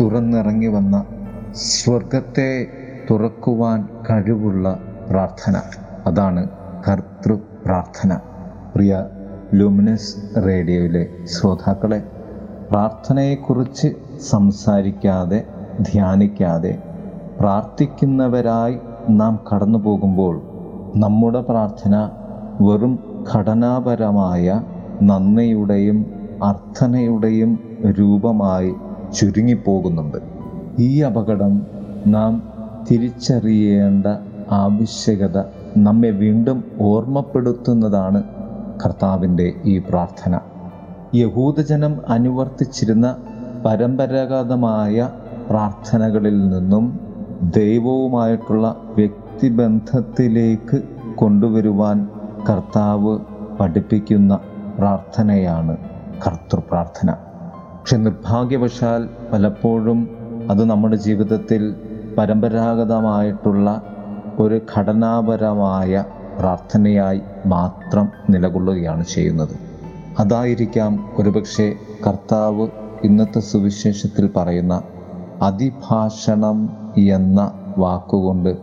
തുറന്നിറങ്ങി വന്ന സ്വർഗത്തെ തുറക്കുവാൻ കഴിവുള്ള പ്രാർത്ഥന. അതാണ് കർത്തൃ പ്രാർത്ഥന പ്രിയ ലൂമിനസ് റേഡിയോയിലെ ശ്രോതാക്കളെ പ്രാർത്ഥനയെക്കുറിച്ച് സംസാരിക്കാതെ ധ്യാനിക്കാതെ പ്രാർത്ഥിക്കുന്നവരായി നാം കടന്നു പോകുമ്പോൾ നമ്മുടെ പ്രാർത്ഥന വെറും ഘടനാപരമായ നന്ദിയുടെയും അർത്ഥനയുടെയും രൂപമായി ചുരുങ്ങിപ്പോകുന്നുണ്ട്. ഈ അപകടം നാം തിരിച്ചറിയേണ്ട ആവശ്യകത നമ്മെ വീണ്ടും ഓർമ്മപ്പെടുത്തുന്നതാണ് കർത്താവിന്റെ ഈ പ്രാർത്ഥന. യഹൂദജനം അനുവർത്തിച്ചിരുന്ന പരമ്പരാഗതമായ പ്രാർത്ഥനകളിൽ നിന്നും ദൈവവുമായിട്ടുള്ള വ്യക്തിബന്ധത്തിലേക്ക് കൊണ്ടുവരുവാൻ കർത്താവ് പഠിപ്പിക്കുന്ന പ്രാർത്ഥനയാണ് കർത്തൃപ്രാർത്ഥന. പക്ഷെ നിർഭാഗ്യവശാൽ പലപ്പോഴും അത് നമ്മുടെ ജീവിതത്തിൽ പരമ്പരാഗതമായിട്ടുള്ള ഒരു ഘടനാപരമായ പ്രാർത്ഥനയായി മാത്രം നിലകൊള്ളുകയാണ് ചെയ്യുന്നത്. അതായിരിക്കാം ഒരുപക്ഷെ കർത്താവ് ഇന്നത്തെ സുവിശേഷത്തിൽ പറയുന്ന അതിഭാഷണം എന്ന വാക്കുകൊണ്ട്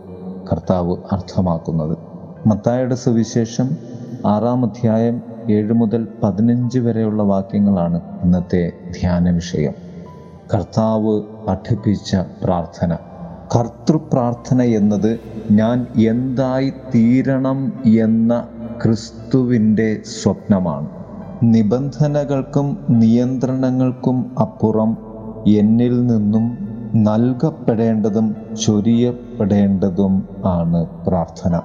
കർത്താവ് അർത്ഥമാക്കുന്നത്. മത്തായുടെ സുവിശേഷം ആറാം അധ്യായം ഏഴ് മുതൽ പതിനഞ്ച് വരെയുള്ള വാക്യങ്ങളാണ് ഇന്നത്തെ ധ്യാന വിഷയം. കർത്താവ് പഠിപ്പിച്ച പ്രാർത്ഥന. കർത്തൃപ്രാർത്ഥന എന്നത് ഞാൻ എന്തായി തീരണം എന്ന ക്രിസ്തുവിന്റെ സ്വപ്നമാണ്. നിബന്ധനകൾക്കും നിയന്ത്രണങ്ങൾക്കും അപ്പുറം എന്നിൽ നിന്നും നൽകപ്പെടേണ്ടതും ചൊരിയപ്പെടേണ്ടതും ആണ് പ്രാർത്ഥന.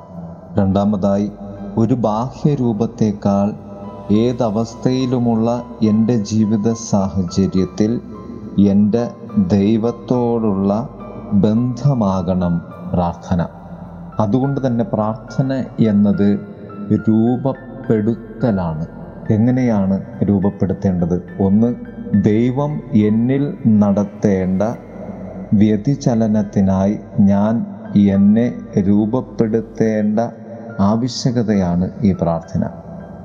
രണ്ടാമതായി ഒരു ബാഹ്യരൂപത്തേക്കാൾ ഏതവസ്ഥയിലുമുള്ള എന്റെ ജീവിത സാഹചര്യത്തിൽ എന്റെ ദൈവത്തോടുള്ള ബന്ധമാകണം പ്രാർത്ഥന. അതുകൊണ്ട് തന്നെ പ്രാർത്ഥന എന്നത് രൂപപ്പെടുത്തലാണ്. എങ്ങനെയാണ് രൂപപ്പെടുത്തേണ്ടത്? ഒന്ന് ദൈവം എന്നിൽ നടത്തേണ്ട വ്യതിചലനത്തിനായി ഞാൻ എന്നെ രൂപപ്പെടുത്തേണ്ട ആവശ്യകതയാണ് ഈ പ്രാർത്ഥന.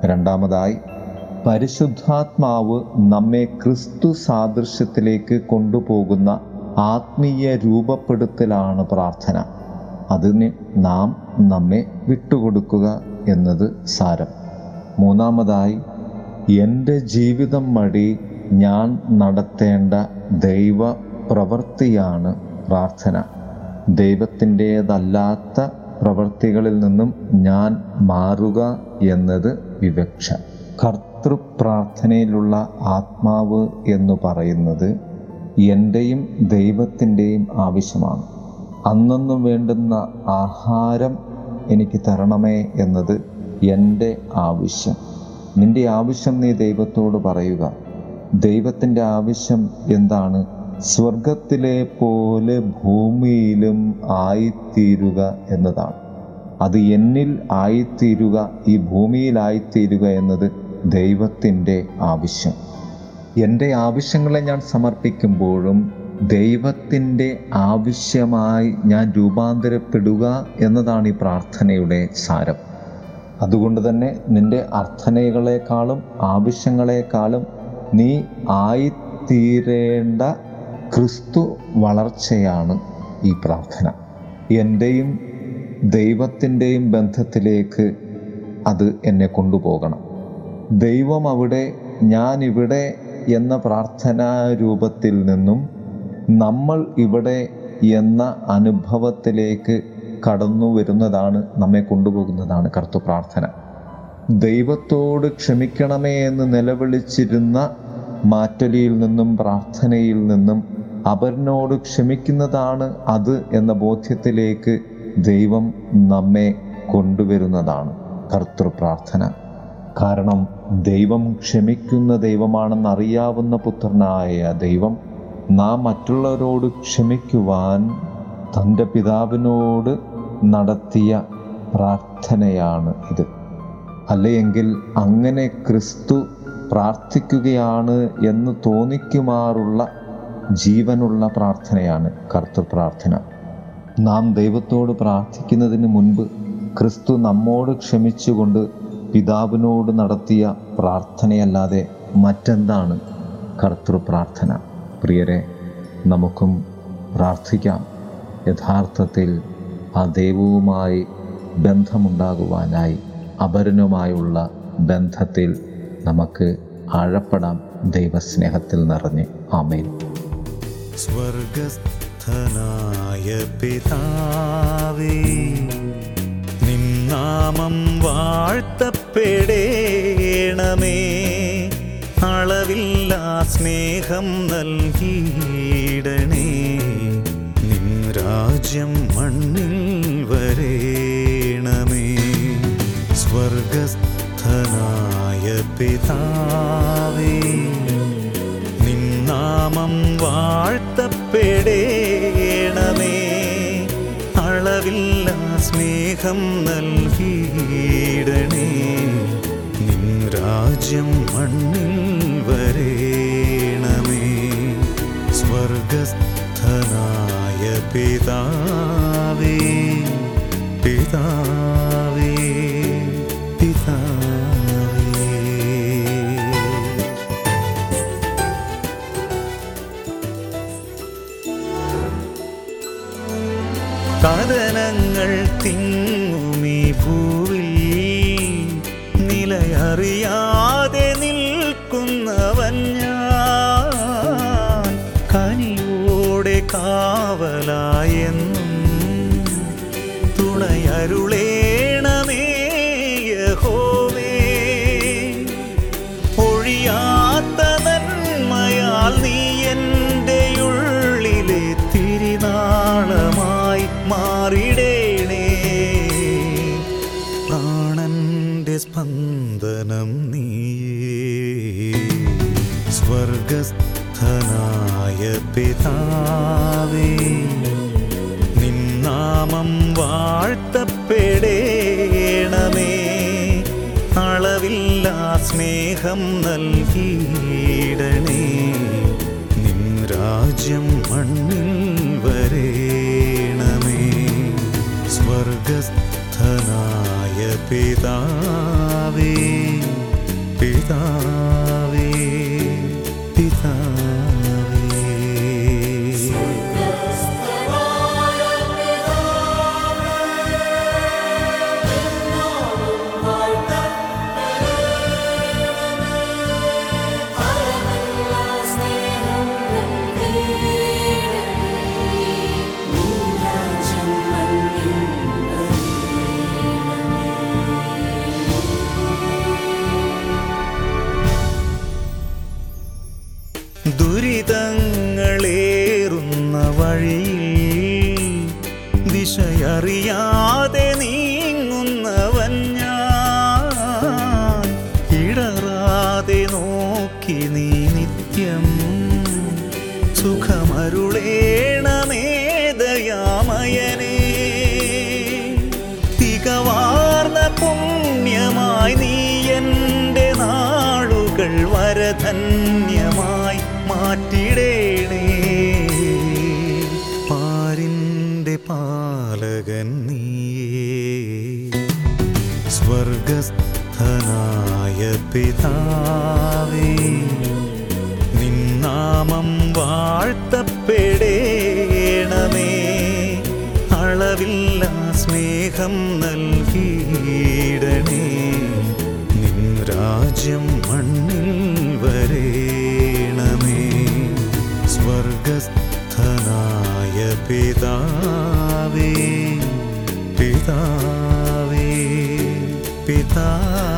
രണ്ടാമതായി പരിശുദ്ധാത്മാവ് നമ്മെ ക്രിസ്തു സാദൃശ്യത്തിലേക്ക് കൊണ്ടുപോകുന്ന ആത്മീയ രൂപപ്പെടുത്തലാണ് പ്രാർത്ഥന. അതിന് നാം നമ്മെ വിട്ടുകൊടുക്കുക എന്നത് സാരം. മൂന്നാമതായി എന്റെ ജീവിതം വഴി ഞാൻ നടത്തേണ്ട ദൈവ പ്രവൃത്തിയാണ് പ്രാർത്ഥന. ദൈവത്തിന്റേതല്ലാത്ത പ്രവൃത്തികളിൽ നിന്നും ഞാൻ മാറുക എന്നത് വിവക്ഷ. കർത്തൃപ്രാർത്ഥനയിലുള്ള ആത്മാവ് എന്ന് പറയുന്നത് എന്റെയും ദൈവത്തിന്റെയും ആവശ്യമാണ്. അന്നൊന്നും വേണ്ടുന്ന ആഹാരം എനിക്ക് തരണമേ എന്നത് എന്റെ ആവശ്യം. നിന്റെ ആവശ്യം നീ ദൈവത്തോട് പറയുക. ദൈവത്തിന്റെ ആവശ്യം എന്താണ്? സ്വർഗത്തിലെ പോലെ ഭൂമിയിലും ആയിത്തീരുക എന്നതാണ്. അത് എന്നിൽ ആയിത്തീരുക ഈ ഭൂമിയിലായിത്തീരുക എന്നത് ദൈവത്തിന്റെ ആവശ്യം. എന്റെ ആവശ്യങ്ങളെ ഞാൻ സമർപ്പിക്കുമ്പോഴും ദൈവത്തിന്റെ ആവശ്യമായി ഞാൻ രൂപാന്തരപ്പെടുക എന്നതാണ് ഈ പ്രാർത്ഥനയുടെ സാരം. അതുകൊണ്ട് തന്നെ നിന്റെ അർത്ഥനകളെക്കാളും ആവശ്യങ്ങളെക്കാളും നീ ആയിത്തീരേണ്ട ക്രിസ്തു വളർച്ചയാണ് ഈ പ്രാർത്ഥന. എന്റെയും ദൈവത്തിന്റെയും ബന്ധത്തിലേക്ക് അത് എന്നെ കൊണ്ടുപോകണം. ദൈവം അവിടെ ഞാനിവിടെ എന്ന പ്രാർത്ഥനാ രൂപത്തിൽ നിന്നും നമ്മൾ ഇവിടെ എന്ന അനുഭവത്തിലേക്ക് കടന്നു വരുന്നതാണ് നമ്മെ കൊണ്ടുപോകുന്നതാണ് കർത്തൃ പ്രാർത്ഥന. ദൈവത്തോട് ക്ഷമിക്കണമേ എന്ന് നിലവിളിച്ചിരുന്ന മാറ്റലിയിൽ നിന്നും പ്രാർത്ഥനയിൽ നിന്നും അവരിനോട് ക്ഷമിക്കുന്നതാണ് അത് എന്ന ബോധ്യത്തിലേക്ക് ദൈവം നമ്മെ കൊണ്ടുവരുന്നതാണ് കർത്തൃ പ്രാർത്ഥന. കാരണം ദൈവം ക്ഷമിക്കുന്ന ദൈവമാണെന്ന് അറിയാവുന്ന പുത്രനായ ദൈവം നാം മറ്റുള്ളവരോട് ക്ഷമിക്കുവാൻ തന്റെ പിതാവിനോട് നടത്തിയ പ്രാർത്ഥനയാണ് ഇത്. അല്ലെങ്കിൽ അങ്ങനെ ക്രിസ്തു പ്രാർത്ഥിക്കുകയാണ് എന്ന് തോന്നിക്കുമാറുള്ള ജീവനുള്ള പ്രാർത്ഥനയാണ് കർത്തൃപ്രാർത്ഥന നാം ദൈവത്തോട് പ്രാർത്ഥിക്കുന്നതിന് മുൻപ് ക്രിസ്തു നമ്മോട് ക്ഷമിച്ചുകൊണ്ട് പിതാവിനോട് നടത്തിയ പ്രാർത്ഥനയല്ലാതെ മറ്റെന്താണ് കർത്തൃപ്രാർത്ഥന പ്രിയരെ നമുക്കും പ്രാർത്ഥിക്കാം. യഥാർത്ഥത്തിൽ ആ ദൈവവുമായി ബന്ധമുണ്ടാകുവാനായി അപരനുമായുള്ള ബന്ധത്തിൽ നമുക്ക് ആഴപ്പെടാം ദൈവസ്നേഹത്തിൽ നിറഞ്ഞ്. ആമേൻ. സ്വർഗസ്ഥനായ പിതാവേ നിന്നാമം വാഴ്ത്തപ്പെടേണമേ. അളവില്ലാ സ്നേഹം നൽകിയിടണേ. നിൻ രാജ്യം മണ്ണിൽ വരേണമേ. സ്വർഗസ്ഥനായ പിതാവേ വാഴ്ത്തപ്പെടേണമേ. അളവില്ല സ്നേഹം നൽകിയിടണേ. നിൻ രാജ്യം മണ്ണിൽ വരേണമേ. സ്വർഗസ്ഥനായ പിതാവേ പിതാവേ കഥനങ്ങൾ തിങ്ങുമീ ഭൂവിൽ നിലയറിയാതെ നിൽക്കുന്നവൻ കനിയോടെ കാവലായെന്നും തുണയരുളേണമേ പ്രാണന്റെ സ്പന്ദനം നീയേ. സ്വർഗസ്ഥനായ പിതാവേ നിന്നാമം വാഴ്ത്തപ്പെടേണമേ. അളവില്ലാ സ്നേഹം നൽകിയിടണേ. നിൻ രാജ്യം മണ്ണിൽ പിതാവേ പിതാവേ ദിശയറിയാതെ നീങ്ങുന്നവൻ ഞാൻ. ഇടറാതെ നോക്കി നീ നിത്യം സുഖമരുളേണമേ ദയാമയനേ. തികവാർന്ന പുണ്യമായി നീ എന്റെ നാളുകൾ വരധന്യമായി മാറ്റിടേണേ സ്വർഗസ്ഥനായ പിതാവേ നിന്നാമം വാഴ്ത്തപ്പെടേണമേ. അളവില്ല സ്നേഹം നൽകിയിടണേ. നിൻ രാജ്യം മണ്ണിൽ വരേണമേ. സ്വർഗസ്ഥനായ പിതാവേ പിതാവേ তা